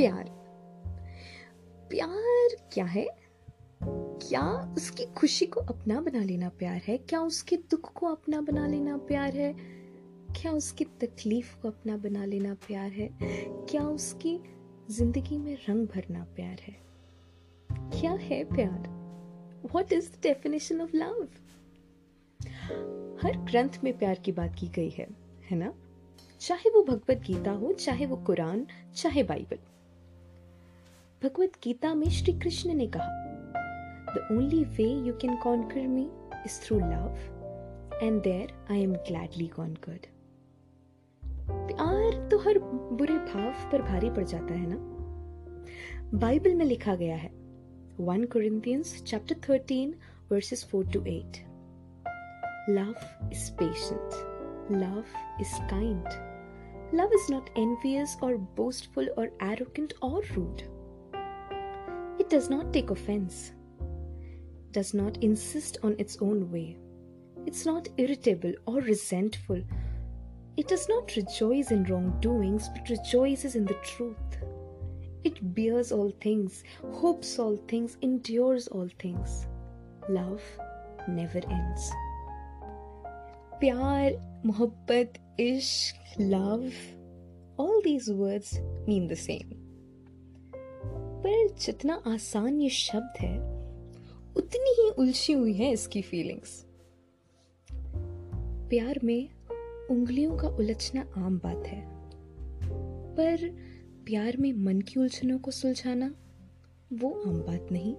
प्यार। प्यार क्या है? क्या उसकी खुशी को अपना बना लेना प्यार है? क्या उसके दुख को अपना बना लेना प्यार है? क्या उसकी तकलीफ़ को अपना बना लेना प्यार है? क्या उसकी ज़िंदगी में रंग भरना प्यार है? क्या है प्यार? What is the definition of love हर ग्रंथ में प्यार की बात की गई है है ना? चाहे वो भगवत गीता हो, चाहे वो कुरान, चाहे बाइबल। भगवत गीता में श्री कृष्ण ने कहा the only way you can conquer me is through love and there I am gladly conquered प्यार तो हर बुरे भाव पर भारी पड़ जाता है ना? बाइबल में लिखा गया है, one Corinthians chapter thirteen verses four to eight love is patient love is kind love is not envious और बोस्टफुल और एरोकेंट और rude does not take offense does not insist on its own way it's not irritable or resentful it does not rejoice in wrongdoings, but rejoices in the truth. It bears all things, hopes all things, endures all things. Love never ends. Pyar, mohabbat, ishq, love, all these words mean the same. पर जितना आसान ये शब्द है, उतनी ही उलझी हुई है इसकी फीलिंग्स प्यार में उंगलियों का उलझना आम बात है, पर प्यार में मन की उलझनों को सुलझाना वो आम बात नहीं.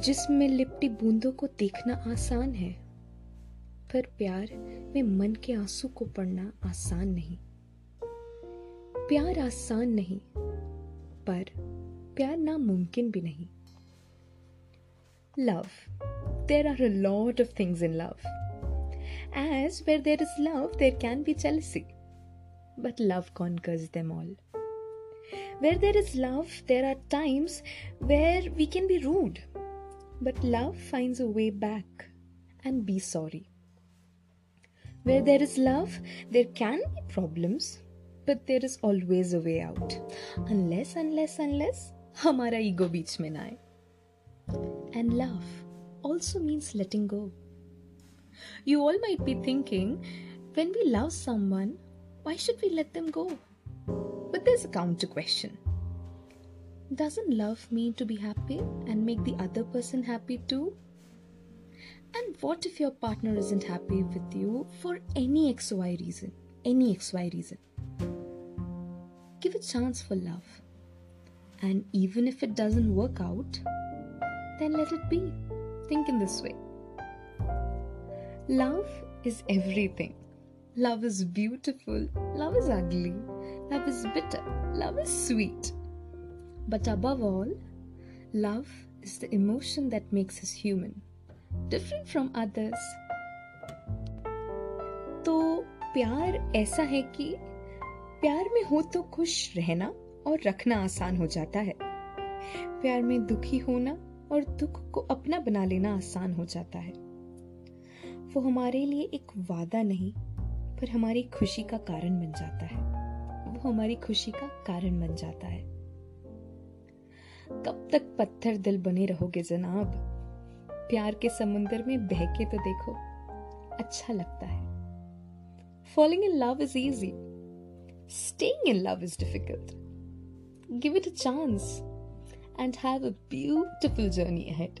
जिसमें लिपटी बूंदों को देखना आसान है, पर प्यार में मन के आँसू को पढ़ना आसान नहीं. प्यार आसान नहीं पर प्यार नामुमकिन भी नहीं love there are a lot of things in love as where there is love, there can be jealousy. But love conquers them all. Where there is love, there are times where we can be rude. But love finds a way back and be sorry. Where there is love, there can be problems, but there is always a way out. Unless, unless, unless, hamara ego mein na And love also means letting go. You all might be thinking, when we love someone, why should we let them go? But there's a counter question. Doesn't love mean to be happy and make the other person happy too? And what if your partner isn't happy with you for any XY reason? Any XY reason Give a chance for love. And even if it doesn't work out, then let it be. Think in this way Love is everything. Love is beautiful. Love is ugly. Love is bitter. Love is sweet. But above all, love is the emotion that makes us human, different from others. तो प्यार ऐसा है कि प्यार में हो तो खुश रहना और रखना आसान हो जाता है। प्यार में दुखी होना और दुख को अपना बना लेना आसान हो जाता है। वो हमारे लिए एक वादा नहीं, पर हमारी खुशी का कारण बन जाता है। वो हमारी खुशी का कारण बन जाता है। कब तक पत्थर दिल बने रहोगे जनाब? प्यार के समुंदर में बहके तो देखो अच्छा लगता है। Falling in love is easy Staying in love is difficult. Give it a chance and have a beautiful journey ahead.